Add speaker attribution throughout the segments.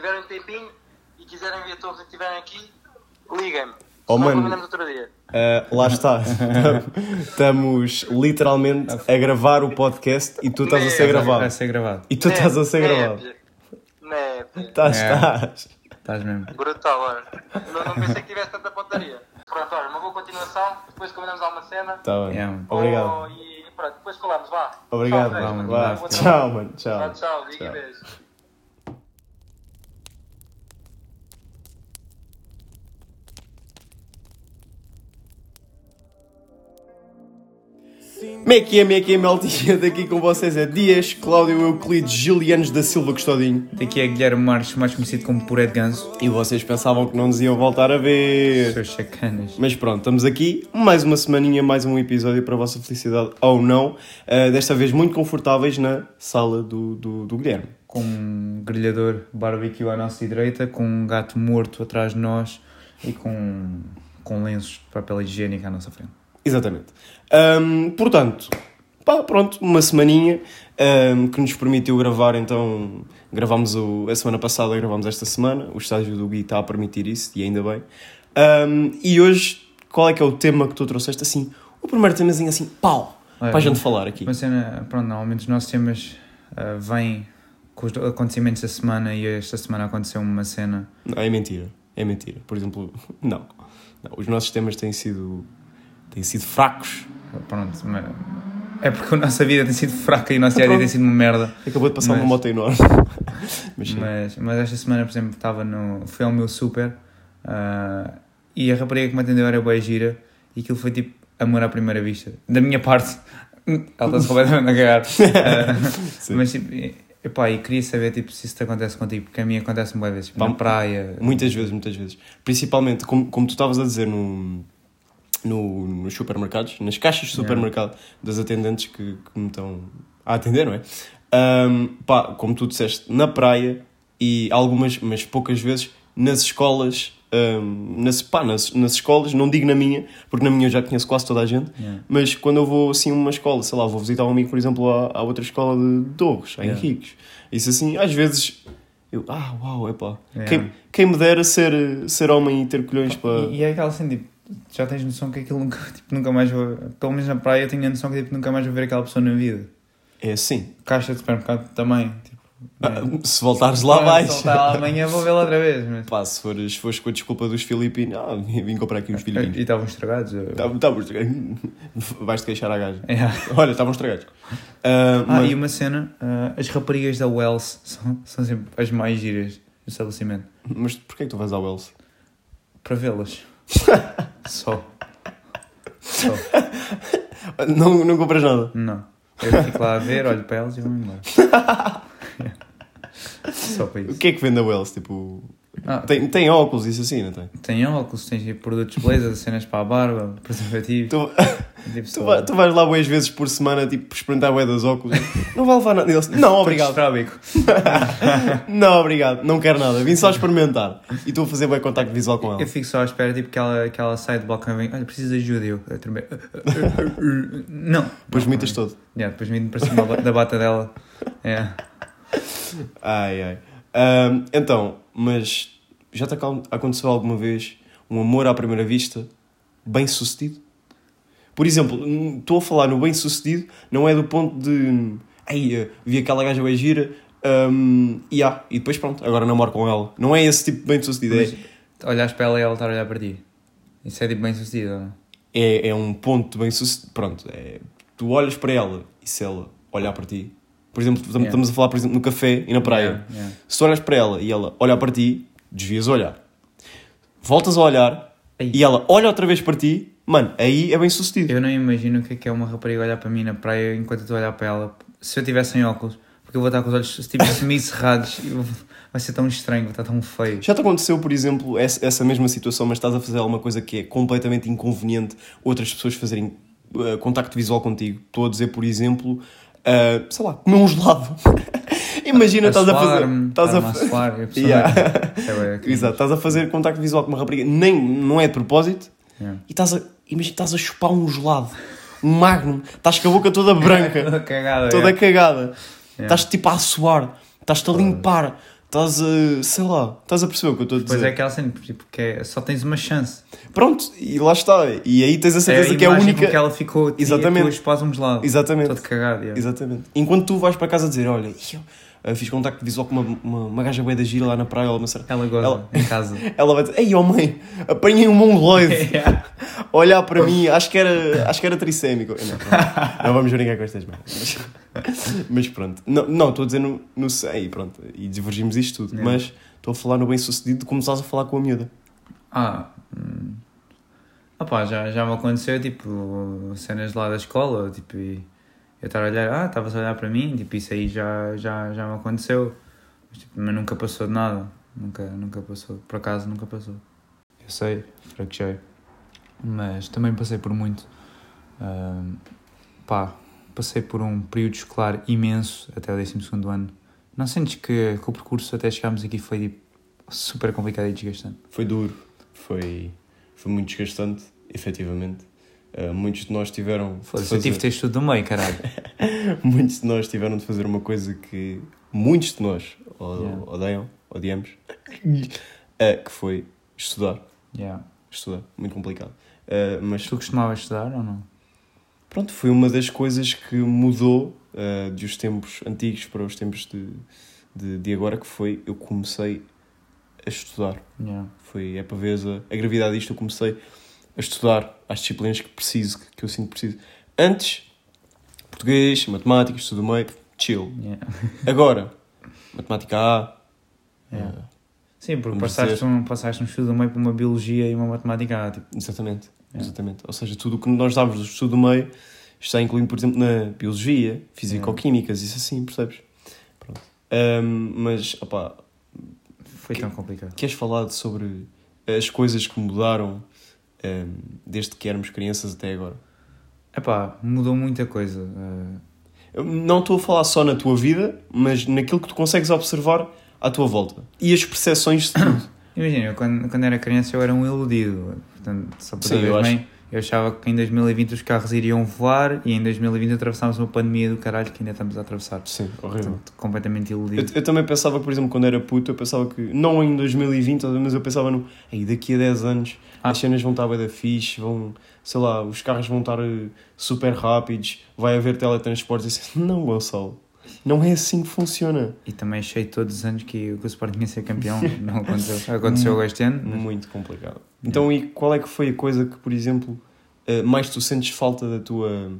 Speaker 1: tiverem um tempinho e quiserem ver todos que estiverem aqui, liguem-me.
Speaker 2: Oh, mano. Uh, lá está. Estamos literalmente a gravar o podcast e tu estás a ser gravado.
Speaker 3: Vai ser gravado.
Speaker 2: E tu estás a ser gravado. Estás,
Speaker 3: É.
Speaker 2: estás.
Speaker 3: Estás mesmo.
Speaker 1: Brutal, olha. Não, não pensei que tivesse tanta pontaria. Pronto, olha, uma boa continuação. Depois combinamos alguma cena.
Speaker 2: Tá bem.
Speaker 3: Yeah.
Speaker 2: Obrigado.
Speaker 1: Oh, e pronto, depois falamos, vá.
Speaker 2: Obrigado.
Speaker 1: Tchau,
Speaker 3: mano.
Speaker 2: Tchau, mano.
Speaker 1: Tchau,
Speaker 2: Tchau.
Speaker 1: tchau.
Speaker 2: Tchau. Como é que é, como é que é, maltinha? Daqui com vocês é Dias, Cláudio Euclides, Julianos da Silva Custodinho.
Speaker 3: Daqui é Guilherme Marques, mais conhecido como Puré de Ganso.
Speaker 2: E vocês pensavam que não nos iam voltar a ver.
Speaker 3: Seus chacanas.
Speaker 2: Mas pronto, estamos aqui, mais uma semaninha, mais um episódio para a vossa felicidade ou não. Uh, desta vez muito confortáveis na sala do, do, do Guilherme.
Speaker 3: Com um grelhador barbecue à nossa direita, com um gato morto atrás de nós e com, com lenços de papel higiênico à nossa frente.
Speaker 2: Exatamente. Ahm, portanto, pá, pronto, uma semaninha ahm, que nos permitiu gravar, então gravámos o, a semana passada, gravámos esta semana, o estágio do Gui está a permitir isso, e ainda bem. Ahm, e hoje, qual é que é o tema que tu trouxeste, assim, o primeiro temazinho assim, pau,
Speaker 3: Olha,
Speaker 2: para a gente falar aqui.
Speaker 3: Uma cena, pronto, normalmente os nossos temas ah, vêm com os acontecimentos da semana e esta semana aconteceu uma cena.
Speaker 2: Não, é mentira, é mentira. Por exemplo, não, não os nossos temas têm sido, têm sido fracos.
Speaker 3: Pronto, mas- é porque a nossa vida tem sido fraca e o nosso dia a dia tem sido uma merda.
Speaker 2: Acabou de passar
Speaker 3: Mas-
Speaker 2: uma moto enorme. Mas.
Speaker 3: Mas, mas esta semana, por exemplo, estava no. Fui ao meu super ah, e a rapariga que me atendeu era boa gira e aquilo foi tipo amor à primeira vista. Da minha parte, ela está-se completamente a cagar. Ah,
Speaker 2: Sim.
Speaker 3: mas tipo, epá, e queria saber tipo, se isso te acontece contigo, porque a mim acontece-me boas vezes, tipo,
Speaker 2: Pá,
Speaker 3: na praia.
Speaker 2: Muitas vezes, muitas vezes. Principalmente, como, como tu estavas a dizer no, no, nos supermercados, nas caixas de supermercado das atendentes que, que me estão a atender, não é? Ahm, pá, como tu disseste, na praia e algumas, mas poucas vezes, nas escolas. ahm, nas, pá, nas, nas escolas, não digo na minha, porque na minha eu já conheço quase toda a gente,
Speaker 3: Yeah.
Speaker 2: mas quando eu vou assim a uma escola, sei lá, vou visitar um amigo, por exemplo, à, à outra escola de Torres, a
Speaker 3: Yeah.
Speaker 2: Henriques, isso assim, às vezes eu, ah, uau, epá,
Speaker 3: Yeah.
Speaker 2: quem, quem me dera ser, ser homem e ter colhões para.
Speaker 3: E, e é aquela assim, tipo, já tens noção que aquilo nunca, tipo, nunca mais vou. Pelo menos na praia eu tenho a noção que tipo, nunca mais vou ver aquela pessoa na vida.
Speaker 2: É assim.
Speaker 3: Caixa de supermercado também. Tipo,
Speaker 2: Ah, se voltares lá,
Speaker 3: Se
Speaker 2: vais.
Speaker 3: voltar lá amanhã vou vê-la outra vez. Mas...
Speaker 2: Pá, se fores, se fores com a desculpa dos filipinos, ah, vim comprar aqui uns
Speaker 3: E
Speaker 2: filipinos.
Speaker 3: estavam estragados.
Speaker 2: Estavam estragados. Vais-te queixar à gaja.
Speaker 3: Yeah.
Speaker 2: Olha, estavam estragados. Ah,
Speaker 3: Ah,
Speaker 2: mas-
Speaker 3: e uma cena, ah, as raparigas da Wells são, são sempre as mais giras do estabelecimento.
Speaker 2: mas porquê que tu vais ao Wells?
Speaker 3: Para vê-las. Só. Só.
Speaker 2: Não, não compras nada.
Speaker 3: Não. Eu fico lá a ver, olho para elas e vou embora. Só para
Speaker 2: O
Speaker 3: isso.
Speaker 2: que é que vende a Wells? Tipo,
Speaker 3: Ah,
Speaker 2: tem, tem óculos, isso assim, não tem?
Speaker 3: tem óculos, tens tipo, produtos de beleza, cenas para a barba, preservativo.
Speaker 2: Tu,
Speaker 3: tipo,
Speaker 2: tu, vai- tu vais lá boas vezes por semana, tipo, experimentar bué dos óculos. Não vai levar nada. Eles, Não, obrigado. Não, obrigado. Não quero nada. Vim só experimentar. E estou a fazer bem contacto visual com ela.
Speaker 3: Eu fico só à espera, tipo, que ela, que ela sai do balcão e vem, olha, preciso de ajuda. E Eu, a tremer. Não.
Speaker 2: Depois mitas todo.
Speaker 3: Yeah, depois me para cima da bata dela. É.
Speaker 2: Ai, ai. Ahm, então, mas já te acon- aconteceu alguma vez um amor à primeira vista bem sucedido? Por exemplo, estou a falar no bem sucedido, não é do ponto de ei, eh, vi aquela gaja bem gira hum, e, ah, e depois pronto, agora namoro com ela. Não é esse tipo de bem sucedido,
Speaker 3: Mas
Speaker 2: é,
Speaker 3: olhas para ela e ela está a olhar para ti. Isso é tipo bem sucedido, não?
Speaker 2: é, é um ponto bem sucedido. Pronto, é, tu olhas para ela e se ela olhar para ti, por exemplo, estamos-
Speaker 3: Yeah.
Speaker 2: a falar por exemplo, no café e na praia.
Speaker 3: Yeah, yeah.
Speaker 2: Se tu olhas para ela e ela olha para ti, desvias o olhar. Voltas a olhar
Speaker 3: Ei.
Speaker 2: e ela olha outra vez para ti, mano, aí é bem sucedido.
Speaker 3: Eu não imagino o que é que é uma rapariga olhar para mim na praia enquanto eu estou a olhar para ela. Se eu tivesse sem óculos, porque eu vou estar com os olhos tipo semi-cerrados vai ser tão estranho, vai estar tão feio.
Speaker 2: Já te aconteceu, por exemplo, essa, essa mesma situação, mas estás a fazer alguma coisa que é completamente inconveniente outras pessoas fazerem uh, contacto visual contigo? Estou a dizer, por exemplo, uh, sei lá, comer um gelado. Imagina, estás a fazer. Estás a,
Speaker 3: estar-me
Speaker 2: fa-
Speaker 3: suar, a pessoa-
Speaker 2: Yeah.
Speaker 3: É.
Speaker 2: Exato, estás a fazer contacto visual com uma rapariga, nem, não é de propósito,
Speaker 3: Yeah.
Speaker 2: e estás a, imagina, estás a chupar um gelado, um magnum, estás com a boca toda branca,
Speaker 3: Toda cagada.
Speaker 2: toda
Speaker 3: é.
Speaker 2: cagada,
Speaker 3: Yeah.
Speaker 2: estás tipo a suar, estás-te a limpar, estás a, sei lá, estás a perceber o que eu estou a dizer.
Speaker 3: Depois é aquela cena, tipo, que é, só tens uma chance.
Speaker 2: Pronto, e lá está. E aí tens a
Speaker 3: É
Speaker 2: certeza
Speaker 3: a
Speaker 2: que é a única.
Speaker 3: que ela ficou
Speaker 2: Exatamente.
Speaker 3: tu espás um gelado.
Speaker 2: Exatamente.
Speaker 3: Todo cagado, yeah.
Speaker 2: Exatamente. Enquanto tu vais para casa dizer, olha, eu uh, fiz contacto visual com uma, uma, uma gaja bué da gira lá na praia, ela, uma
Speaker 3: Ela goza
Speaker 2: Ela-
Speaker 3: em casa.
Speaker 2: ela vai dizer, ei, oh mãe, apanhei um mongoloide.
Speaker 3: Yeah.
Speaker 2: Olhar para mim, acho que era, acho que era trissêmico. Não, não, não vamos brincar com estas merdas. Mas, mas pronto. Não, estou a dizer no, no sei, pronto. E divergimos isto tudo.
Speaker 3: Yeah.
Speaker 2: Mas estou a falar no bem sucedido de estás a falar com a miúda.
Speaker 3: Ah, hum. Opá, já, já me aconteceu, tipo, cenas lá da escola, tipo, e eu estar a olhar, ah, estavas a olhar para mim, tipo, isso aí já, já, já me aconteceu, mas, tipo, mas nunca passou de nada, nunca, nunca passou, por acaso nunca passou. Eu sei, fraquejei, mas também passei por muito, Ahm, pá, passei por um período escolar imenso até o 12 ano. Não sentes que, que o percurso até chegarmos aqui foi, tipo, super complicado e desgastante?
Speaker 2: Foi duro, foi, foi muito desgastante, efetivamente. Uh, muitos de nós tiveram
Speaker 3: Foda-se, eu tive de ter estudo do meio, caralho.
Speaker 2: muitos de nós tiveram de fazer uma coisa que muitos de nós
Speaker 3: Yeah.
Speaker 2: odeiam, odiamos, uh, que foi estudar.
Speaker 3: Yeah.
Speaker 2: Estudar, muito complicado. Uh, mas
Speaker 3: Tu costumavas estudar ou não?
Speaker 2: pronto, foi uma das coisas que mudou uh, dos tempos antigos para os tempos de, de, de agora, que foi eu comecei a estudar.
Speaker 3: Yeah.
Speaker 2: Foi, é para ver a, a gravidade disto, eu comecei a estudar as disciplinas que preciso, que, eu sinto que preciso. Antes, português, matemática, estudo meio, chill.
Speaker 3: Yeah.
Speaker 2: Agora, matemática A,
Speaker 3: Yeah.
Speaker 2: uh,
Speaker 3: Sim, porque passaste
Speaker 2: dizer-
Speaker 3: um, passaste um estudo do meio para uma biologia e uma matemática. Tipo,
Speaker 2: exatamente,
Speaker 3: Yeah.
Speaker 2: exatamente. Ou seja, tudo o que nós damos do estudo meio está incluído, por exemplo, na biologia, físico-químicas, isso assim, percebes? Pronto. Um, mas, opá,
Speaker 3: foi
Speaker 2: Que-
Speaker 3: tão complicado.
Speaker 2: queres falar sobre as coisas que mudaram desde que éramos crianças até agora?
Speaker 3: Epá, mudou muita coisa. eh,
Speaker 2: Eu Não estou a falar só na tua vida, mas naquilo que tu consegues observar à tua volta. E as percepções de tudo.
Speaker 3: Imagina, eu quando, quando era criança eu era um iludido. Portanto, só para
Speaker 2: Sim, eu acho-
Speaker 3: bem, eu achava que em 2020 os carros iriam voar e em 2020 atravessámos uma pandemia do caralho que ainda estamos a atravessar.
Speaker 2: Sim, horrível.
Speaker 3: Portanto, completamente
Speaker 2: Eu,
Speaker 3: iludido.
Speaker 2: eu também pensava, por exemplo, quando era puto, eu pensava que, não em 2020, mas eu pensava no, aí daqui a 10 anos
Speaker 3: Ah.
Speaker 2: as cenas vão estar bem da fixe, vão, sei lá, os carros vão estar eh, super rápidos, vai haver teletransportes. Eu não, Gonçalo, não é assim que funciona.
Speaker 3: E também achei todos os anos que, que o Sporting ia ser campeão. Não aconteceu. Aconteceu este ano. mas-
Speaker 2: Muito complicado. Então, e qual é que foi a coisa que, por exemplo, eh, mais tu sentes falta da tua.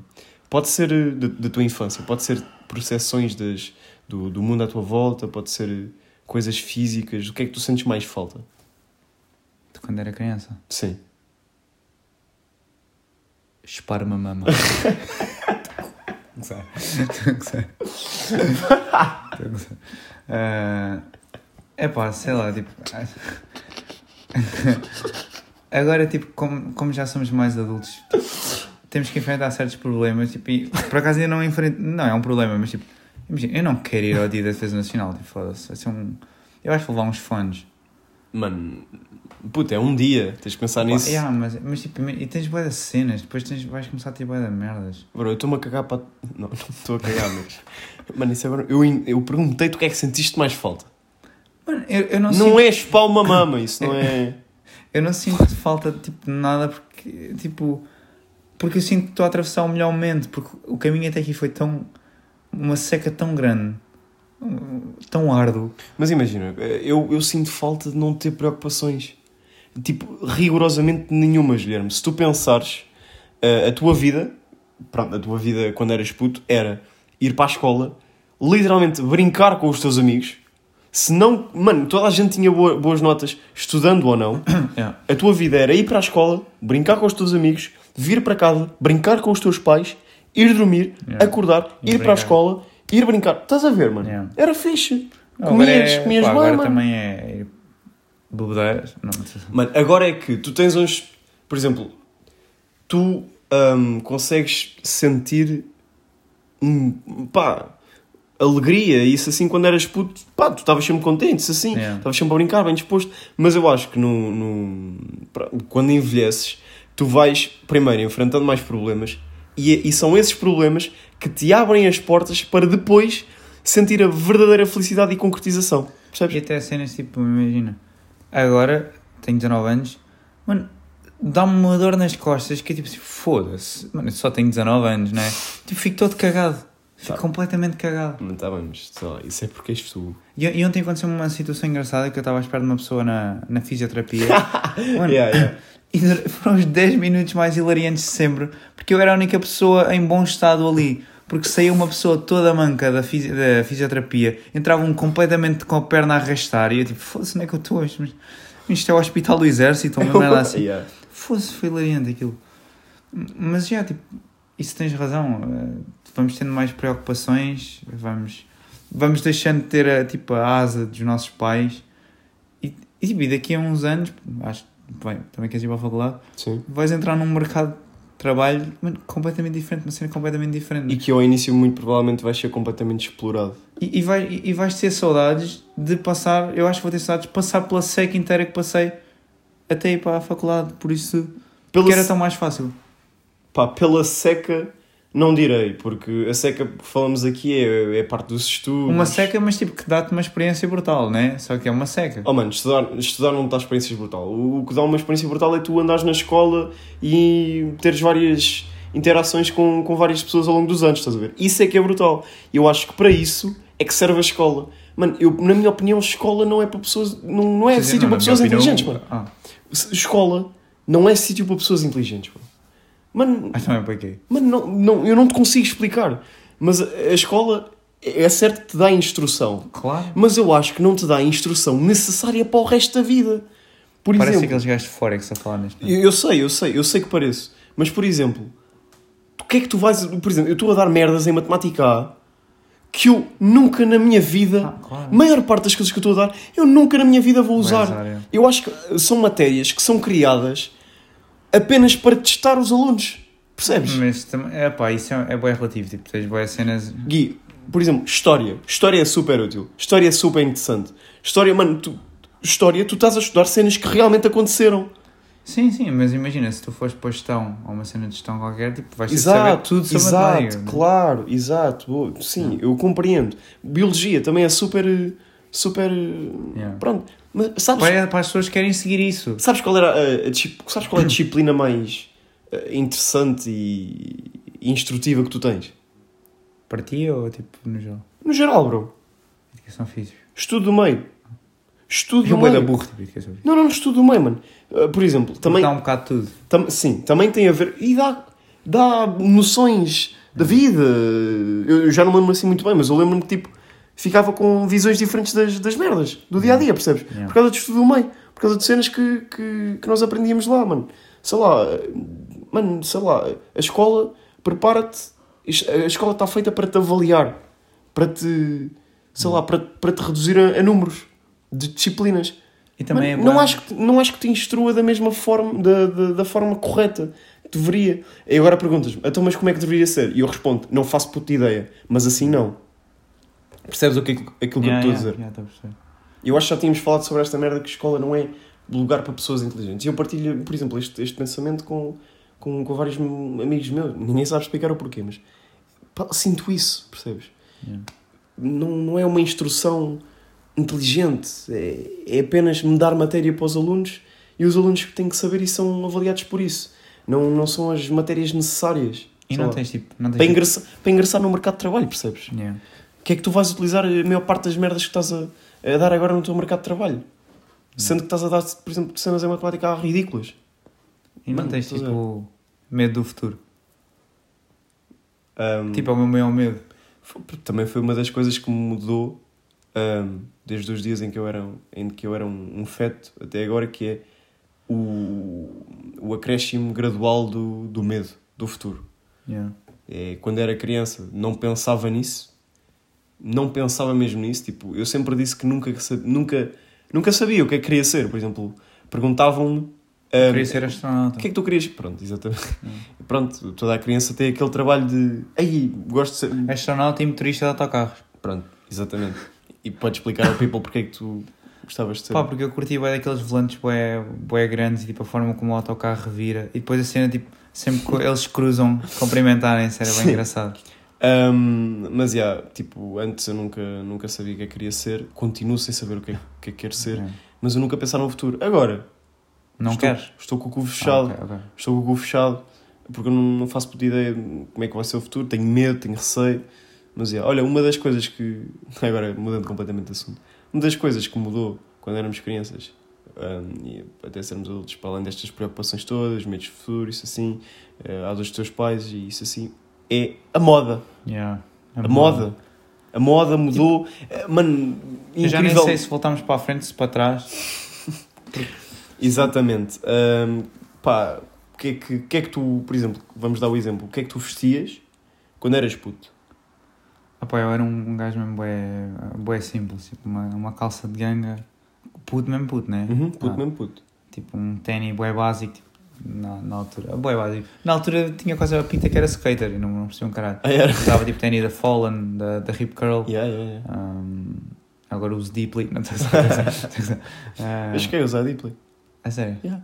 Speaker 2: Pode ser eh, da, da tua infância, pode ser percepções das, do, do mundo à tua volta, pode ser eh, coisas físicas. O que é que tu sentes mais falta?
Speaker 3: de quando era criança.
Speaker 2: Sim.
Speaker 3: Chupar uma mama. É pá, sei lá, tipo. Agora, tipo, como, como já somos mais adultos, temos que enfrentar certos problemas. Tipo, e, por acaso ainda não enfrento. Não é um problema, mas tipo, imagina, eu não quero ir ao dia da defesa nacional. Tipo, foda-se, um. Eu acho que vou levar uns fones.
Speaker 2: Mano, puta, é um dia, tens de pensar
Speaker 3: Pá,
Speaker 2: nisso.
Speaker 3: yeah, mas, mas tipo, e tens boia de cenas, depois tens, vais começar a ter boia de merdas.
Speaker 2: Bro, eu estou-me a cagar para. Não, não estou a cagar, mas. Mano, isso agora. Eu, eu perguntei-te o que é que sentiste mais falta.
Speaker 3: Mano, eu, eu não,
Speaker 2: Não,
Speaker 3: sinto,
Speaker 2: é chupar uma mama, isso não é.
Speaker 3: eu não sinto falta tipo, de nada porque, tipo, porque eu sinto que estou a atravessar o melhor momento, porque o caminho até aqui foi tão. uma seca tão grande, tão árduo.
Speaker 2: Mas imagina, eu, eu sinto falta de não ter preocupações. Tipo, rigorosamente nenhuma, Guilherme. Se tu pensares, eh, a tua vida, pronto, a tua vida quando eras puto, era ir para a escola, literalmente brincar com os teus amigos. Se não, mano, toda a gente tinha boa- boas notas, estudando ou não.
Speaker 3: Yeah.
Speaker 2: A tua vida era ir para a escola, brincar com os teus amigos, vir para casa, brincar com os teus pais, ir dormir,
Speaker 3: Yeah.
Speaker 2: acordar,
Speaker 3: E
Speaker 2: ir para a escola, ir brincar. Estás a ver, mano?
Speaker 3: Yeah.
Speaker 2: Era fixe. Comias,
Speaker 3: é-
Speaker 2: comias
Speaker 3: pá,
Speaker 2: bem,
Speaker 3: agora
Speaker 2: mano.
Speaker 3: também é. ir Bebedeiras. Não, não sei.
Speaker 2: Mano, agora é que tu tens uns. Por exemplo, tu hum, consegues sentir. hum, pá. Alegria, isso assim quando eras puto, pá, tu estavas sempre contente, isso assim,
Speaker 3: Yeah.
Speaker 2: estavas sempre a brincar, bem disposto. Mas eu acho que no, no- quando envelheces, tu vais primeiro enfrentando mais problemas e, e são esses problemas que te abrem as portas para depois sentir a verdadeira felicidade e concretização. Percebes?
Speaker 3: E até cenas tipo, imagina, agora tenho 19 anos, mano, dá-me uma dor nas costas que é tipo assim, foda-se, mano, só tenho 19 anos, não é? Tipo, fico todo cagado, fico
Speaker 2: Tá.
Speaker 3: completamente cagado.
Speaker 2: Não está bem, mas sei lá, isso é porque és tu.
Speaker 3: E, e ontem aconteceu uma situação engraçada que eu estava à espera de uma pessoa na, na fisioterapia. Mano,
Speaker 2: Yeah, yeah.
Speaker 3: E foram os 10 minutos mais hilariantes de sempre, porque eu era a única pessoa em bom estado ali. Porque saía uma pessoa toda manca da, fisi- da fisioterapia, entrava um completamente com a perna a arrastar, e eu tipo, foda-se, onde é que eu estou hoje? Mas isto é o Hospital do Exército, ou merda assim.
Speaker 2: Yeah.
Speaker 3: Fosse, foi hilariante aquilo. Mas já, tipo, isso tens razão. eh, Vamos tendo mais preocupações, vamos, vamos deixando de ter a, tipo, a asa dos nossos pais. E, e, tipo, e daqui a uns anos, acho que bem, também queres ir para a faculdade,
Speaker 2: Sim.
Speaker 3: vais entrar num mercado de trabalho completamente diferente, uma cena completamente diferente.
Speaker 2: E que ao início, muito provavelmente, vais ser completamente explorado.
Speaker 3: E, e, vai, e vais ter saudades de passar, eu acho que vou ter saudades de passar pela seca inteira que passei até ir para a faculdade, por isso
Speaker 2: Pela,
Speaker 3: que era tão mais fácil.
Speaker 2: Pá, pela seca, não direi, porque a seca que falamos aqui é, é parte dos estudos.
Speaker 3: Uma seca, mas tipo que dá-te uma experiência brutal, né? Só que é uma seca.
Speaker 2: Oh mano, estudar, estudar não dá experiências brutal. O, o que dá uma experiência brutal é tu andares na escola e teres várias interações com, com várias pessoas ao longo dos anos, estás a ver? Isso é que é brutal. Eu acho que para isso é que serve a escola. Mano, eu, na minha opinião, escola não é para pessoas. Não, não é sítio para pessoas
Speaker 3: opinião-
Speaker 2: inteligentes, mano.
Speaker 3: Ah,
Speaker 2: Escola não é sítio para pessoas inteligentes, mano. Mano,
Speaker 3: mas também para quê?
Speaker 2: Mano, não, não, eu não te consigo explicar. Mas a, a escola é certo que te dá instrução.
Speaker 3: Claro.
Speaker 2: Mas eu acho que não te dá a instrução necessária para o resto da vida. Por
Speaker 3: Parece
Speaker 2: exemplo,
Speaker 3: aqueles gajos de Forex a falar neste
Speaker 2: eu, eu sei, eu sei, eu sei que pareço. Mas, por exemplo, o que é que tu vais... Por exemplo, eu estou a dar merdas em matemática A que eu nunca na minha vida...
Speaker 3: Ah, claro.
Speaker 2: Maior parte das coisas que eu estou a dar, eu nunca na minha vida vou usar.
Speaker 3: usar, é.
Speaker 2: Eu acho que são matérias que são criadas apenas para testar os alunos. Percebes?
Speaker 3: Mas também, é pá, isso é, é bem relativo. Tipo, tens boas cenas.
Speaker 2: Gui, por exemplo, história. História é super útil. História é super interessante. História, mano, tu, história, tu estás a estudar cenas que realmente aconteceram.
Speaker 3: Sim, sim, mas imagina, se tu fores para gestão ou uma cena de gestão qualquer, tipo, vais ter de saber
Speaker 2: Exato,
Speaker 3: tudo sobre a
Speaker 2: exato,
Speaker 3: matéria.
Speaker 2: claro, exato. Boa, Sim, eu compreendo. Biologia também é super, super,
Speaker 3: Yeah.
Speaker 2: pronto. Mas sabes,
Speaker 3: Para, para as pessoas que querem seguir isso.
Speaker 2: sabes qual era a, a disci- sabes qual é a disciplina mais eh, interessante e, e instrutiva que tu tens?
Speaker 3: Para ti ou tipo no geral?
Speaker 2: No geral, bro.
Speaker 3: Educação física.
Speaker 2: Estudo do meio. Estudo
Speaker 3: Eu
Speaker 2: do
Speaker 3: da
Speaker 2: meio.
Speaker 3: tipo, educação física.
Speaker 2: Não, não, estudo do meio, mano. Uh, por exemplo, também,
Speaker 3: Dá um bocado tudo.
Speaker 2: tam- sim, também tem a ver. E dá, dá noções da vida. Eu, eu já não me lembro assim muito bem, mas eu lembro-me que tipo, ficava com visões diferentes das, das merdas, do dia a dia, percebes?
Speaker 3: Yeah.
Speaker 2: Por causa de estudo do meio, por causa de cenas que, que, que nós aprendíamos lá, mano. Sei lá, mano, sei lá, a escola prepara-te. A escola está feita para te avaliar, para te, sei lá, para, para te reduzir a, a números de disciplinas.
Speaker 3: E também
Speaker 2: Mano,
Speaker 3: é
Speaker 2: não, acho que, não acho que te instrua da mesma forma, da, da, da forma correta. Deveria. E agora perguntas-me, então, mas como é que deveria ser? E eu respondo, não faço puta ideia, mas assim não. Percebes o que, aquilo que eu
Speaker 3: Yeah,
Speaker 2: estou a
Speaker 3: yeah,
Speaker 2: dizer?
Speaker 3: yeah, a.
Speaker 2: Eu acho que já tínhamos falado sobre esta merda que escola não é lugar para pessoas inteligentes. E eu partilho, por exemplo, este, este pensamento com, com, com vários amigos meus. Ninguém sabe explicar o porquê, mas pá, sinto isso, percebes?
Speaker 3: Yeah.
Speaker 2: Não, não é uma instrução inteligente, é, é apenas me dar matéria para os alunos e os alunos que têm que saber e são avaliados por isso. Não, não são as matérias necessárias
Speaker 3: E não
Speaker 2: lá,
Speaker 3: tens tipo. Não tens,
Speaker 2: para,
Speaker 3: tipo-
Speaker 2: ingressar, para ingressar no mercado de trabalho, percebes?
Speaker 3: Yeah.
Speaker 2: O que é que tu vais utilizar a maior parte das merdas que estás a, a dar agora no teu mercado de trabalho? Sendo que estás a dar, por exemplo, cenas em matemática ridículas.
Speaker 3: E não
Speaker 2: Mano,
Speaker 3: tens
Speaker 2: estás a
Speaker 3: tipo. Medo do futuro.
Speaker 2: Um,
Speaker 3: Tipo, é o meu maior medo.
Speaker 2: foi- também foi uma das coisas que me mudou um, desde os dias em que eu era, em que eu era um, um feto até agora, que é o, o acréscimo gradual do, do medo do futuro.
Speaker 3: Yeah.
Speaker 2: É, quando era criança, não pensava nisso, não pensava mesmo nisso. Tipo, eu sempre disse que nunca, nunca, nunca sabia o que é que queria ser. Por exemplo, perguntavam-me. ah,
Speaker 3: Queria ser astronauta.
Speaker 2: o que é que tu querias? Pronto, exatamente. Pronto, toda a criança tem aquele trabalho de. Ei, gosto de ser.
Speaker 3: Astronauta e motorista de autocarros.
Speaker 2: Pronto, exatamente. E podes explicar ao people porque é que tu gostavas de ser.
Speaker 3: Pá, porque eu curti bem daqueles volantes bué, bué grandes e tipo a forma como o autocarro revira. E depois a cena, tipo, sempre eles cruzam, cumprimentarem-se, era bem
Speaker 2: Sim.
Speaker 3: engraçado.
Speaker 2: Um, mas, yeah, tipo, antes eu nunca, nunca sabia o que é que queria ser. Continuo sem saber o que é, que, é que quero ser.
Speaker 3: É.
Speaker 2: Mas eu nunca pensava no futuro. Agora,
Speaker 3: Não
Speaker 2: estou,
Speaker 3: queres?
Speaker 2: estou com o cu fechado.
Speaker 3: Ah, ok, ok.
Speaker 2: Estou com o cu fechado. Porque eu não, não faço puta ideia de como é que vai ser o futuro. Tenho medo, tenho receio. Mas, yeah, olha, uma das coisas que... Agora, mudando completamente de assunto. Uma das coisas que mudou quando éramos crianças um, e até sermos adultos, para além destas preocupações todas, medos de futuro, isso assim, uh, dos teus pais e isso assim, é a moda.
Speaker 3: Yeah.
Speaker 2: A moda. A moda mudou. Eh, Mano,
Speaker 3: Eu já nem
Speaker 2: incrível.
Speaker 3: sei se voltamos para a frente, se para trás.
Speaker 2: Exatamente. Ahm, pá, o que, é que, que é que tu, por exemplo, vamos dar o exemplo, o que é que tu vestias quando eras puto?
Speaker 3: Ah, pá, eu era um, um gajo mesmo bué, bué simples, tipo uma, uma calça de ganga, puto mesmo puto, né?
Speaker 2: Uhum, puto
Speaker 3: Ah,
Speaker 2: mesmo puto.
Speaker 3: Tipo um ténis bué básico, tipo, na, na altura, bué básico. Na altura tinha quase a pinta que era skater e não, não percebi um caralho.
Speaker 2: Ah, era?
Speaker 3: Usava tipo ténis da Fallen, da, da Rip Curl,
Speaker 2: Yeah, yeah, yeah.
Speaker 3: um, agora uso Deeply, não estou a dizer. Ah,
Speaker 2: Eu cheguei a usar Deeply.
Speaker 3: A sério?
Speaker 2: Yeah.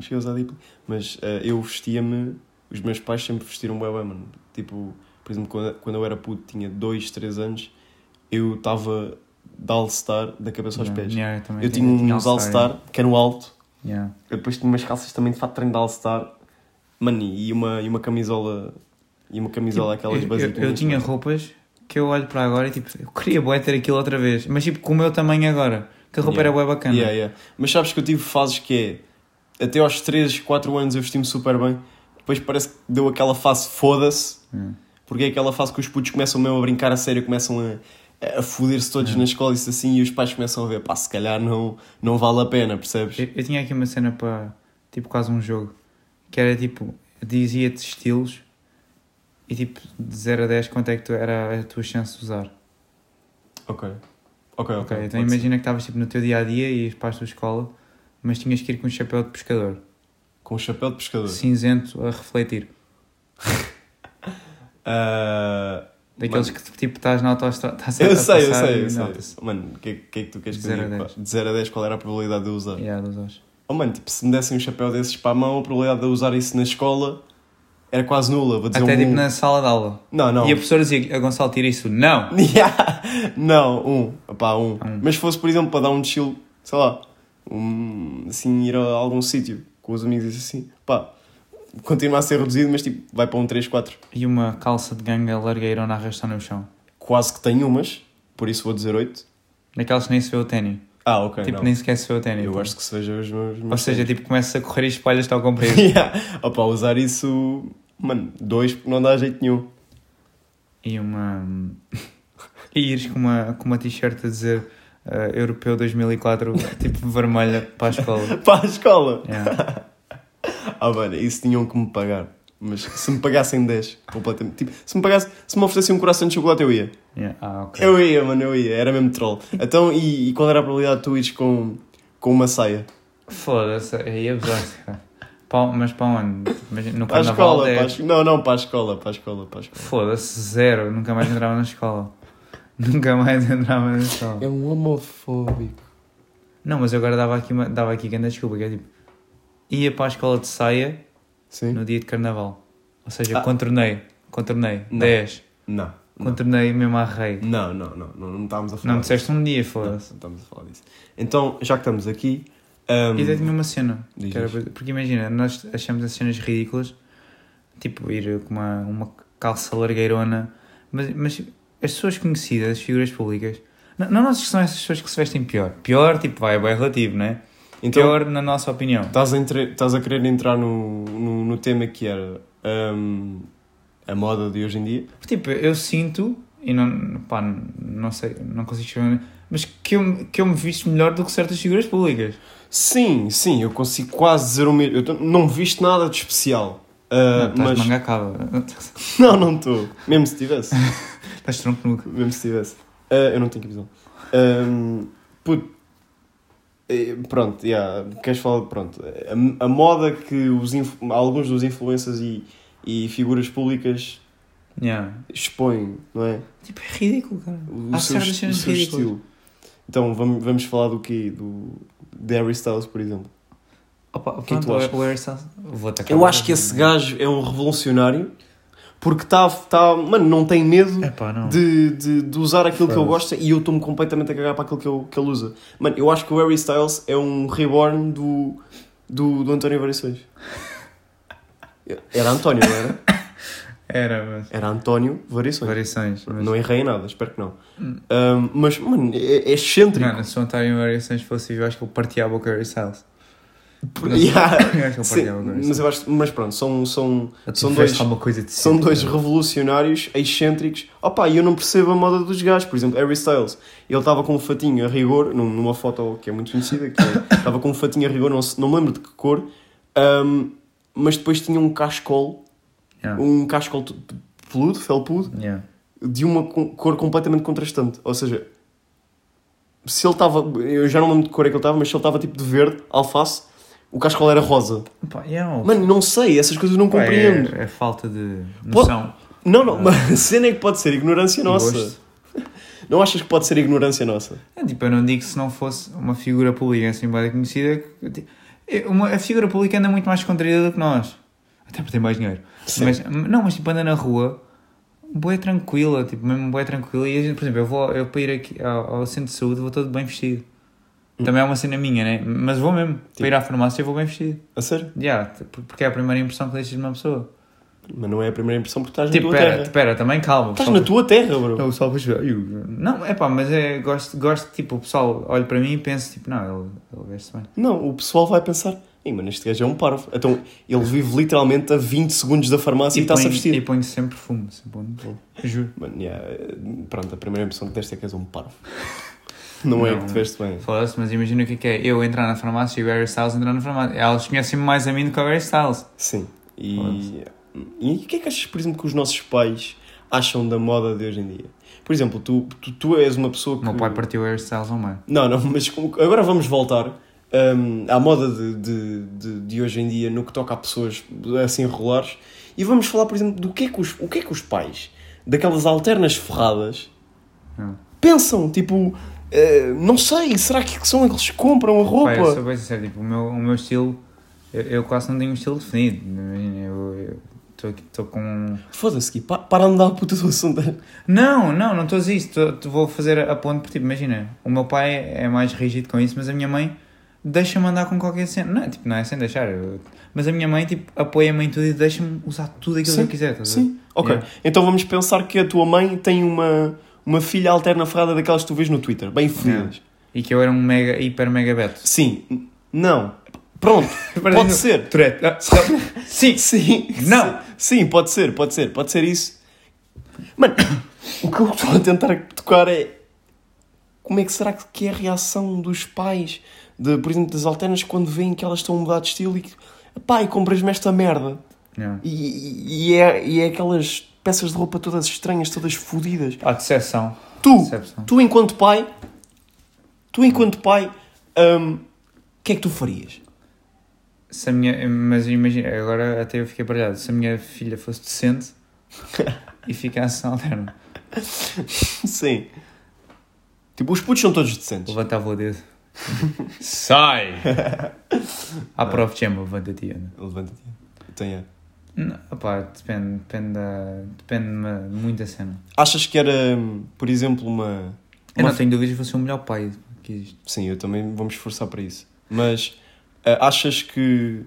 Speaker 2: Cheguei a usar Deeply. Mas ah, eu vestia-me. Os meus pais sempre vestiram bem, mano. Tipo, por exemplo, quando, quando eu era puto, tinha 2, 3 anos, eu estava de All-Star da cabeça aos
Speaker 3: Yeah,
Speaker 2: pés.
Speaker 3: yeah, também
Speaker 2: Eu tinha uns All-Star, que eram alto.
Speaker 3: Yeah.
Speaker 2: Eu depois tinha umas calças também de fato treino de All-Star. Mano, e uma, e uma camisola. E uma camisola aquelas
Speaker 3: Tipo, eu, eu, eu tinha roupas que eu olho para agora e tipo, eu queria bué ter aquilo outra vez, mas tipo, com o meu tamanho agora, que a roupa
Speaker 2: Yeah.
Speaker 3: era bué bacana.
Speaker 2: Yeah, yeah. Mas sabes que eu tive fases que é. Até aos 3, 4 anos eu vesti-me super bem. Depois parece que deu aquela fase foda-se. Porque é aquela fase que os putos começam mesmo a brincar a sério, começam a, a foder-se todos na escola e isso assim. E os pais começam a ver, pá, se calhar não, não vale a pena, percebes?
Speaker 3: Eu, eu tinha aqui uma cena para, tipo, quase um jogo, que era tipo, dizia-te estilos e tipo, de 0 a 10, quanto é que tu, era a tua chance de usar.
Speaker 2: Ok. Ok, ok.
Speaker 3: Ok, então
Speaker 2: pode ser.
Speaker 3: imagina que estavas tipo, no teu dia a dia e ias para a tua escola, mas tinhas que ir com um chapéu de pescador,
Speaker 2: Com o chapéu de pescador.
Speaker 3: cinzento a refletir.
Speaker 2: Ah,
Speaker 3: Daqueles
Speaker 2: mano,
Speaker 3: que tipo estás na autoestrada, estás a
Speaker 2: Eu sei, eu sei, eu sei.
Speaker 3: nota-se.
Speaker 2: Mano, o que, que é que tu queres
Speaker 3: De
Speaker 2: que eu diga?
Speaker 3: dez.
Speaker 2: De 0 a 10, qual era a probabilidade de eu usar?
Speaker 3: Yeah, dos olhos.
Speaker 2: Oh mano, tipo, se me dessem um chapéu desses para a mão, a probabilidade de eu usar isso na escola era quase nula. Vou dizer
Speaker 3: Até
Speaker 2: um...
Speaker 3: tipo na sala de aula.
Speaker 2: Não, não.
Speaker 3: E a professora dizia, a Gonçalo tira isso. Não!
Speaker 2: Yeah. Não, um. Opá, um.
Speaker 3: Um.
Speaker 2: Mas se fosse, por exemplo, para dar um chill, sei lá, um, assim, ir a algum sítio com os amigos e assim, pá, continua a ser reduzido, mas tipo, vai para um 3, 4.
Speaker 3: E uma calça de ganga largueirona a arrastar no chão.
Speaker 2: Quase que tenho umas, por isso vou dizer 8.
Speaker 3: Daquelas que nem se vê o ténis.
Speaker 2: Ah, ok.
Speaker 3: tipo,
Speaker 2: não.
Speaker 3: nem sequer se vê o ténis.
Speaker 2: Eu
Speaker 3: pô.
Speaker 2: gosto que se veja os meus.
Speaker 3: Ou seja,
Speaker 2: ténis.
Speaker 3: tipo, começa a correr e espalhas ao comprido.
Speaker 2: yeah. Opá, usar isso, mano, dois não dá jeito nenhum.
Speaker 3: e uma. e ires com uma, com uma t-shirt a dizer eh, Europeu 2004, tipo vermelha, para a escola.
Speaker 2: Para a escola.
Speaker 3: Yeah.
Speaker 2: Ah, mano, isso tinham que me pagar. Mas se me pagassem 10, completamente. Tipo, se me pagasse, se me oferecessem um coração de chocolate, eu ia.
Speaker 3: Yeah. Ah, ok.
Speaker 2: Eu ia, mano, eu ia. Era mesmo troll. Então, e, e qual era a probabilidade de tu ires com, com uma saia?
Speaker 3: Foda-se, aí abusaste, cara. Mas para onde? Imagina, No
Speaker 2: Para a escola,
Speaker 3: é-
Speaker 2: para a Não, não, para a escola, para a escola, para a escola.
Speaker 3: Foda-se, zero. Nunca mais entrava na escola. Nunca mais entrava na escola.
Speaker 2: um homofóbico.
Speaker 3: Não, mas eu agora dava aqui, dava aqui grande desculpa, que é tipo... Ia para a escola de saia
Speaker 2: Sim?
Speaker 3: no dia de carnaval. Ou seja,
Speaker 2: Ah.
Speaker 3: contornei. Contornei.
Speaker 2: Não.
Speaker 3: 10.
Speaker 2: Não. Não.
Speaker 3: Contornei mesmo à rei.
Speaker 2: Não, não, não, não, não estávamos a falar
Speaker 3: Não, disseste um dia,
Speaker 2: Não,
Speaker 3: foda-se.
Speaker 2: não estamos a falar disso. Então, já que estamos aqui. um,
Speaker 3: E tinha uma cena. Era- porque imagina, nós achamos as cenas ridículas, tipo ir com uma, uma calça largueirona, mas, mas as pessoas conhecidas, as figuras públicas, não, não que são essas pessoas que se vestem pior. Pior, tipo, vai, é bem relativo, né?
Speaker 2: Então,
Speaker 3: pior na nossa opinião.
Speaker 2: Estás a, entre- estás a querer entrar no, no, no tema que era um, a moda de hoje em dia?
Speaker 3: Tipo, eu sinto, e não, pá, não sei, não consigo escrever, mas que eu, que eu me visto melhor do que certas figuras públicas.
Speaker 2: Sim, sim, eu consigo quase dizer o mesmo. Eu não viste nada de especial. Uh,
Speaker 3: não,
Speaker 2: mas.
Speaker 3: de manga cava.
Speaker 2: Não, não estou. Mesmo se tivesse.
Speaker 3: Estás tronco nuca.
Speaker 2: Mesmo se tivesse. Uh, eu não tenho visão. Um, puto, eh, pronto, yeah, queres falar? Pronto. A, a moda que os alguns dos influencers e, e figuras públicas
Speaker 3: Yeah.
Speaker 2: expõem, não é?
Speaker 3: Tipo, é ridículo, cara.
Speaker 2: O
Speaker 3: Há
Speaker 2: seu, o seu estilo. Então, vamos, vamos falar do quê? Do, de Harry Styles, por exemplo.
Speaker 3: Opa,
Speaker 2: que é que tu
Speaker 3: pronto,
Speaker 2: achas?
Speaker 3: o Harry Styles- Vou-te
Speaker 2: Eu acho que esse gajo é um revolucionário Porque está, tá, mano, não tem medo
Speaker 3: Epá, não.
Speaker 2: de, de, de usar aquilo que ele gosta e eu estou-me completamente a cagar para aquilo que, eu, que ele usa. Mano, eu acho que o Harry Styles é um reborn do, do, do António Variações. Era António, não era?
Speaker 3: Era, mas.
Speaker 2: Era António Variações.
Speaker 3: Variações. Mas...
Speaker 2: Não errei em nada, espero que não. Um, mas, mano, é, é excêntrico.
Speaker 3: Mano, se o António Variações fosse eu acho que ele partia a boca do Harry Styles.
Speaker 2: Por- Yeah.
Speaker 3: Acho
Speaker 2: Sim,
Speaker 3: Harry
Speaker 2: mas, eu acho, mas pronto, são, são, são, dois, são
Speaker 3: sempre,
Speaker 2: dois
Speaker 3: cara.
Speaker 2: revolucionários excêntricos. Opa, e eu não percebo a moda dos gajos. Por exemplo, Harry Styles, ele estava com um fatinho a rigor, num- numa foto que é muito conhecida, que é- estava com um fatinho a rigor, não, não me lembro de que cor, um, mas depois tinha um cascol,
Speaker 3: Yeah.
Speaker 2: um cascol peludo, felpudo,
Speaker 3: Yeah.
Speaker 2: de uma co- cor completamente contrastante. Ou seja, se ele estava, eu já não lembro de que cor é que ele estava, mas se ele estava tipo de verde, alface, o cascol era rosa.
Speaker 3: Pá, yeah,
Speaker 2: Mano, não sei, essas coisas eu não
Speaker 3: pá,
Speaker 2: compreendo.
Speaker 3: É, é falta de
Speaker 2: Pode-
Speaker 3: noção.
Speaker 2: Não, não, mas a cena é que pode ser ignorância nossa.
Speaker 3: gosto.
Speaker 2: Não achas que pode ser ignorância nossa?
Speaker 3: É, tipo, eu não digo que se não fosse uma figura pública assim bem conhecida, é, uma, a figura pública anda muito mais contraída do que nós. Até porque tem mais dinheiro.
Speaker 2: Sim.
Speaker 3: Mas, não, mas tipo, anda na rua, boa tranquila, tipo, mesmo boa tranquila. E a gente, por exemplo, eu vou eu para ir aqui ao, ao centro de saúde vou todo bem vestido. Também é uma cena minha, né? Mas vou mesmo. Para ir à farmácia eu vou bem vestido.
Speaker 2: A sério?
Speaker 3: Tipo, porque é a primeira impressão que deixas de uma pessoa.
Speaker 2: Mas não é a primeira impressão porque estás
Speaker 3: Tipo,
Speaker 2: na tua
Speaker 3: pera,
Speaker 2: terra.
Speaker 3: pera, também calma.
Speaker 2: Estás na tua terra, bro.
Speaker 3: Não, o pessoal depois vê, "Ai, o- Não, é pá, mas é, gosto, gosto, tipo, o pessoal olha para mim e pensa, tipo, não, ele, ele veste bem.
Speaker 2: Não, o pessoal vai pensar, Ei, mano, este gajo é um parvo. Então, ele vive literalmente a 20 segundos da farmácia e, está-se a vestir.
Speaker 3: E põe sempre perfume, sempre onde Juro.
Speaker 2: Mano, yeah, pronto, a primeira impressão que deste é que és um parvo. Não, é
Speaker 3: Não.
Speaker 2: que te veste bem.
Speaker 3: Foda-se, mas imagina o que é que é eu entrar na farmácia e o Harry Styles entrar na farmácia. Elas conhecem-me mais a mim do que o Harry Styles.
Speaker 2: Sim. E, e o que é que achas, por exemplo, que os nossos pais acham da moda de hoje em dia? Por exemplo, tu, tu, tu és uma pessoa
Speaker 3: O
Speaker 2: que...
Speaker 3: meu pai partiu o Harry Styles ao meio.
Speaker 2: Não, não, mas como- agora vamos voltar hum, à moda de, de, de, de hoje em dia no que toca a pessoas assim regulares e vamos falar, por exemplo, do que é que os, o que é que os pais daquelas alternas ferradas
Speaker 3: Não.
Speaker 2: pensam, tipo, eh, não sei, será que são eles que compram a roupa?
Speaker 3: Pai, eu sou bem sincero, tipo, o meu, o meu estilo, eu, eu quase não tenho um estilo definido. Eu estou com.
Speaker 2: Foda-se, Gui, pa- para de andar a puta do assunto.
Speaker 3: Não, não, não estou a dizer isso. Tô- tô- vou fazer a ponte por tipo, imagina, o meu pai é mais rígido com isso, mas a minha mãe deixa-me andar com qualquer cena. Não, tipo, não é sem deixar. eu- mas a minha mãe, tipo, apoia-me em tudo e deixa-me usar tudo aquilo
Speaker 2: Sim,
Speaker 3: que eu quiser. ver?
Speaker 2: Sim, ok.
Speaker 3: Yeah.
Speaker 2: Então vamos pensar que a tua mãe tem uma, uma filha alterna ferrada daquelas que tu vês no Twitter, bem fodidas.
Speaker 3: E que eu era um mega, hiper mega beto.
Speaker 2: Sim, não. Pronto, pode ser.
Speaker 3: Tourette. Ah, Sim.
Speaker 2: Sim,
Speaker 3: Não.
Speaker 2: Sim, pode ser, pode ser, pode ser isso. Mano, o que eu estou a tentar tocar é como é que será que é a reação dos pais, de, por exemplo, das alternas, quando veem que elas estão a mudar de estilo e que, pai, compras-me esta merda. E, e- e é, e é aquelas peças de roupa todas estranhas, todas fodidas.
Speaker 3: A decepção.
Speaker 2: Tu,
Speaker 3: Decepção.
Speaker 2: tu enquanto pai, tu enquanto pai, hum, o que é que tu farias?
Speaker 3: Se a minha, mas imagina, agora até eu fiquei baralhado. Se a minha filha fosse decente e ficasse alterna,
Speaker 2: Sim. Tipo, os putos são todos decentes.
Speaker 3: levantava o dedo. Sai! À prova de chama, levanta-te, Ana.
Speaker 2: Levanta-te. É.
Speaker 3: Não, opá, depende, depende, da, depende de uma- de muita cena.
Speaker 2: Achas que era, hum, por exemplo, uma.
Speaker 3: Eu
Speaker 2: uma-
Speaker 3: não tenho dúvidas que vou ser o melhor pai que existe.
Speaker 2: Sim, eu também vou me esforçar para isso. Mas ah, achas que.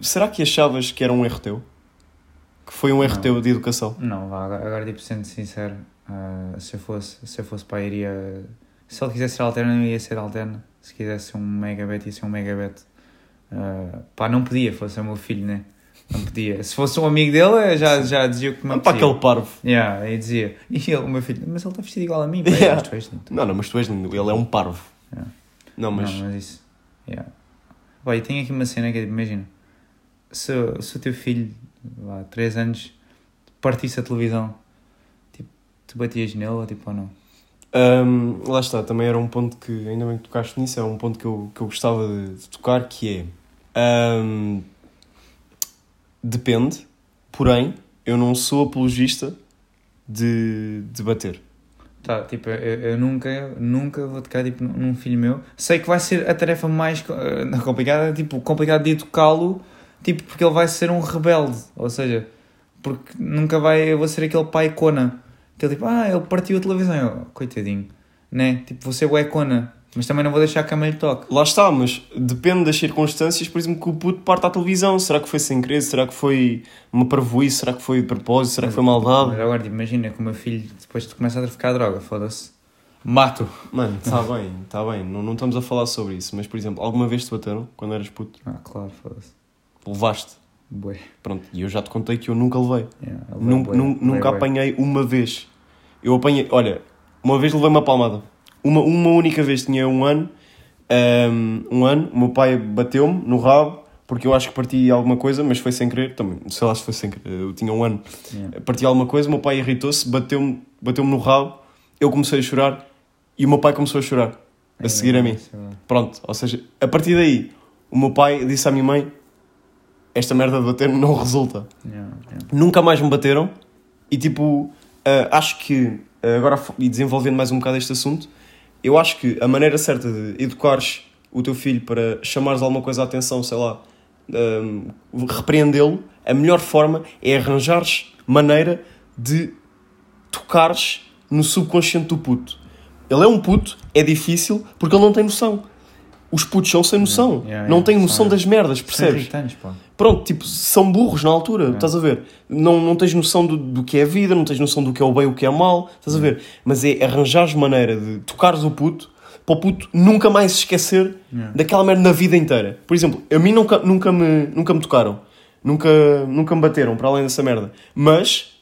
Speaker 2: Será que achavas que era um erro teu? Que foi um erro
Speaker 3: Não.
Speaker 2: teu de educação?
Speaker 3: Não, vá, agora, agora tipo, sendo sincero, ah, se, eu fosse, se eu fosse pai, iria. Se ele quisesse ser alterno, eu ia ser alterno. Se quisesse um megabet, ia ser um megabet. Ah, pá, não podia, fosse o meu filho, né? Não podia. Se fosse um amigo dele, já, já dizia o que me
Speaker 2: Não para
Speaker 3: apetecia.
Speaker 2: aquele parvo.
Speaker 3: Yeah, aí dizia. E ele, o meu filho, mas ele está vestido igual a mim, pá,
Speaker 2: Yeah.
Speaker 3: mas tu és lindo.
Speaker 2: Não, não, mas tu és lindo. Ele é um parvo.
Speaker 3: Yeah.
Speaker 2: Não, mas.
Speaker 3: Não, mas isso. Yeah. Vai, tem aqui uma cena que é tipo, imagina, se, se o teu filho, lá, 3 anos, partisse a televisão, tipo, tu batias nele ou tipo ou não?
Speaker 2: Hum, lá está, também era um ponto que, ainda bem que tocaste nisso, é um ponto que eu, que eu gostava de, de tocar, que é... hum, depende, porém, eu não sou apologista de, de bater.
Speaker 3: Tá, tipo, eu, eu nunca, nunca vou tocar tipo, num filho meu. Sei que vai ser a tarefa mais não, complicada, tipo, complicado de educá-lo, tipo, porque ele vai ser um rebelde. Ou seja, Porque nunca vai, eu vou ser aquele pai cona. Aquele tipo, ah, ele partiu a televisão. Eu, coitadinho. Né? Tipo, ser bué cona. Mas também não vou deixar que a mãe lhe toque.
Speaker 2: Lá está, mas depende das circunstâncias, por exemplo, que o puto parte à televisão. Será que foi sem querer? Será que foi uma parvoíce? Será que foi de propósito? Será que foi maldade?
Speaker 3: Mas agora, imagina que o meu filho depois de começar a traficar droga, foda-se. Mato.
Speaker 2: Mano, está bem, está bem. Não, não estamos a falar sobre isso. Mas, por exemplo, alguma vez te bateram quando eras puto?
Speaker 3: Ah, claro, foda-se.
Speaker 2: Levaste?
Speaker 3: Bué.
Speaker 2: Pronto, e eu já te contei que eu nunca levei.
Speaker 3: Yeah, ele
Speaker 2: Nun-
Speaker 3: é bué,
Speaker 2: nun-
Speaker 3: bué,
Speaker 2: nunca
Speaker 3: bué.
Speaker 2: apanhei uma vez. Eu apanhei, olha, uma vez levei uma palmada. Uma, uma única vez, tinha um ano. Um, um ano, o meu pai bateu-me no rabo, porque eu acho que parti alguma coisa, mas foi sem querer também. Sei lá se foi sem querer, eu tinha um ano.
Speaker 3: Yeah.
Speaker 2: Parti alguma coisa, o meu pai irritou-se, bateu-me bateu no rabo, eu comecei a chorar e o meu pai começou a chorar, a
Speaker 3: É,
Speaker 2: seguir a mim.
Speaker 3: lá.
Speaker 2: Pronto, ou seja, a partir daí, o meu pai disse à minha mãe: Esta merda de bater não resulta
Speaker 3: Yeah, yeah.
Speaker 2: nunca mais me bateram e tipo ah, acho que ah, agora e desenvolvendo mais um bocado este assunto eu acho que a maneira certa de educares o teu filho para chamares alguma coisa à atenção sei lá ahm, repreendê-lo a melhor forma é arranjares maneira de tocares no subconsciente do puto. Ele é um puto é difícil porque ele não tem noção os putos são sem noção
Speaker 3: Yeah, yeah,
Speaker 2: não têm noção
Speaker 3: São-
Speaker 2: das merdas percebes. Pronto, tipo, são burros na altura, estás a ver? Não, não tens noção do, do que é a vida, não tens noção do que é o bem e o que é o mal, estás a ver? Mas é arranjares maneira de tocares o puto para o puto nunca mais se esquecer daquela merda na vida inteira. Por exemplo, a mim nunca, nunca, me, nunca me tocaram, nunca, nunca me bateram para além dessa merda, mas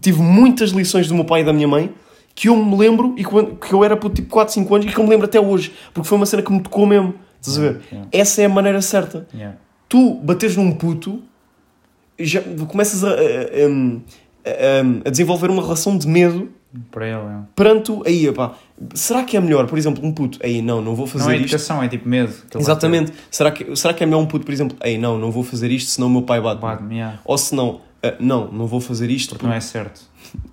Speaker 2: tive muitas lições do meu pai e da minha mãe que eu me lembro e quando- que eu era puto, tipo 4, 5 anos e que eu me lembro até hoje, porque foi uma cena que me tocou mesmo. Estás a ver?
Speaker 3: Yeah.
Speaker 2: Essa é a maneira certa
Speaker 3: Yeah.
Speaker 2: tu bateres num puto, já começas a, a, a- a desenvolver uma relação de medo
Speaker 3: Para ele, é.
Speaker 2: perante. Aí, epá, será que é melhor, por exemplo, um puto, aí não, não vou fazer
Speaker 3: Não é
Speaker 2: isto.
Speaker 3: educação, é tipo medo.
Speaker 2: Exatamente. Será que, será que é melhor um puto, por exemplo, aí não, não vou fazer isto senão o meu pai bate.
Speaker 3: Bate-me, yeah.
Speaker 2: Ou se não, ah, não, não vou fazer isto
Speaker 3: Porque não é certo.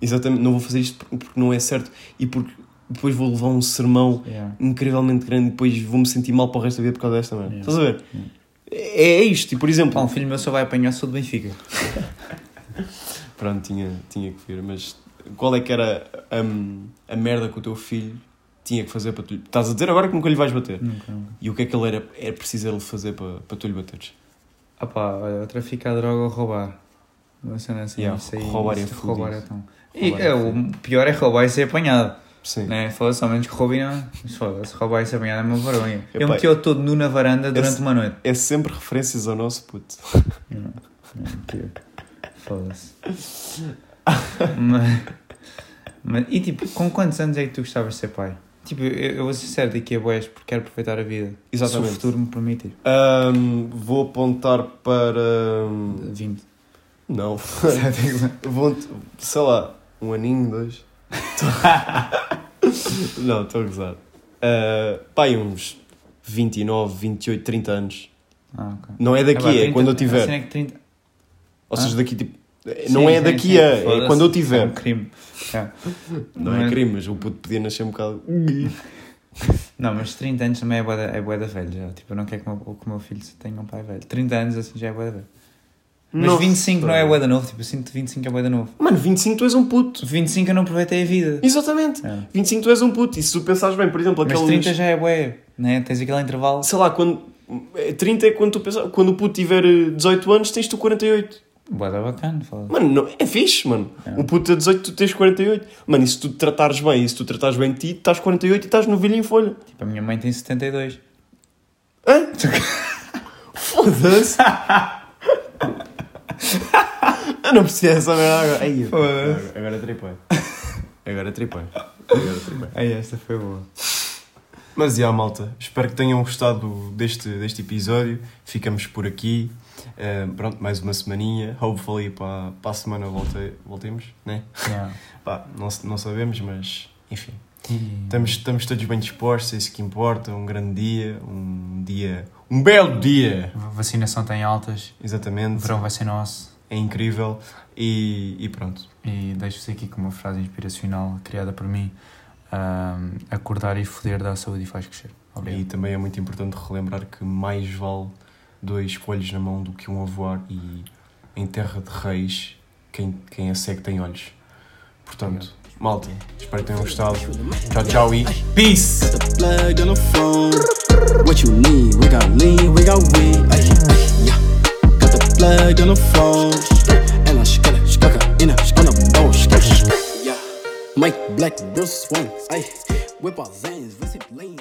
Speaker 2: Exatamente, não vou fazer isto porque não é certo e porque depois vou levar um sermão
Speaker 3: Yeah.
Speaker 2: incrivelmente grande e depois vou-me sentir mal para o resto da vida por causa desta merda.
Speaker 3: Yeah.
Speaker 2: Estás a ver? É, é isto, e por exemplo.
Speaker 3: Pá, um filho meu só vai apanhar sou do Benfica.
Speaker 2: Pronto, tinha, tinha que vir, mas qual é que era a, a merda que o teu filho tinha que fazer para tu. Estás a dizer agora que nunca lhe vais bater.
Speaker 3: Nunca, nunca.
Speaker 2: E o que é que ele era, era preciso ele fazer para, para tu lhe bateres?
Speaker 3: Ah pá, olha, traficar droga ou roubar. Uma cena assim,
Speaker 2: Yeah,
Speaker 3: isso aí,
Speaker 2: roubar é
Speaker 3: roubar é tão... E
Speaker 2: Roubar é
Speaker 3: é, o pior é roubar e ser apanhado.
Speaker 2: Sim.
Speaker 3: Né? Foda-se, ao menos que roubem não. Mas foda-se, roubar e ser apanhado é uma vergonha. Eu meti-o todo nu na varanda durante
Speaker 2: esse-
Speaker 3: uma noite.
Speaker 2: É sempre referências ao nosso puto.
Speaker 3: Não, não. Foda-se. mas, mas, e tipo, com quantos anos é que tu gostavas de ser pai? Tipo, eu, eu vou ser sincero, daqui a boés porque quero aproveitar a vida.
Speaker 2: Exatamente.
Speaker 3: Se o futuro me permitir.
Speaker 2: Ahm, vou apontar para.
Speaker 3: 20.
Speaker 2: Não. vou, sei lá, um aninho, dois. Não, estou a gozar. Uh, pai, uns 29, 28, 30 anos.
Speaker 3: Ah, ok.
Speaker 2: Não é daqui,
Speaker 3: Ah, pá,
Speaker 2: é
Speaker 3: 30
Speaker 2: quando eu tiver.
Speaker 3: é que 30
Speaker 2: Ou
Speaker 3: Ah?
Speaker 2: seja, daqui tipo. Não
Speaker 3: Sim,
Speaker 2: é
Speaker 3: sim,
Speaker 2: daqui
Speaker 3: sim,
Speaker 2: a, é
Speaker 3: foda-se.
Speaker 2: quando eu
Speaker 3: É
Speaker 2: tiver.
Speaker 3: um crime. Yeah.
Speaker 2: Não é
Speaker 3: Mas-
Speaker 2: crime, mas o puto podia nascer um bocado.
Speaker 3: Não, mas 30 anos também é bué da, é da já. Tipo, eu não quero que o meu, que o meu filho tenha um pai velho. 30 anos assim já é bué da velho. Mas
Speaker 2: Nossa.
Speaker 3: 25 não é bué da novo. Tipo, eu sinto 25 é bué da novo.
Speaker 2: Mano, 25 tu és um puto.
Speaker 3: 25 eu não aproveitei a vida.
Speaker 2: Exatamente.
Speaker 3: É.
Speaker 2: 25 tu és um puto. E se tu pensares bem, por exemplo,
Speaker 3: Mas
Speaker 2: aqueles.
Speaker 3: 30 já é bué, né? Tens aquele intervalo.
Speaker 2: Sei lá, quando. é, 30 é quando tu pensas. Quando o puto tiver eh, 18 anos, tens tu 48.
Speaker 3: Bué da bacana, fala.
Speaker 2: Mano, não, é fixe, mano.
Speaker 3: É.
Speaker 2: O puto tem 18, tu tens 48. Mano, e se tu te tratares bem, e se tu tratares bem de ti, estás 48 e estás no velho em folha.
Speaker 3: Tipo, a minha mãe tem 72.
Speaker 2: Hã? Foda-se. Eu não preciso dessa merda agora. Ai, agora, agora tripei. Agora tripei. Agora tripei.
Speaker 3: Ai, esta foi boa.
Speaker 2: Mas já, malta, espero que tenham gostado deste, deste episódio. Ficamos por aqui. Uh, pronto, mais uma semaninha. Hopefully para, para a semana volte, voltemos, né?
Speaker 3: Yeah.
Speaker 2: Pá, não, não sabemos, mas enfim.
Speaker 3: E-
Speaker 2: Estamos, estamos todos bem dispostos, é isso que importa. Um grande dia, um dia, um belo dia.
Speaker 3: A vacinação tem altas. O
Speaker 2: Exatamente.
Speaker 3: verão vai ser nosso.
Speaker 2: É incrível. E, e pronto.
Speaker 3: E deixo-vos aqui com uma frase inspiracional criada por mim. ahm, acordar e foder dá saúde e faz crescer.
Speaker 2: E
Speaker 3: Obrigado.
Speaker 2: também é muito importante relembrar que mais vale dois coelhos na mão do que um a voar. E em terra de reis quem, quem a segue tem olhos. Portanto, malta, espero que tenham gostado. Tchau, tchau e peace!
Speaker 4: What you need? We got we got on the phone. And I skilla, skaka, in a, on a bowl, skilla. Yeah. Mike Black, Bruce Wayne. Ay, whip our veins, visit lane.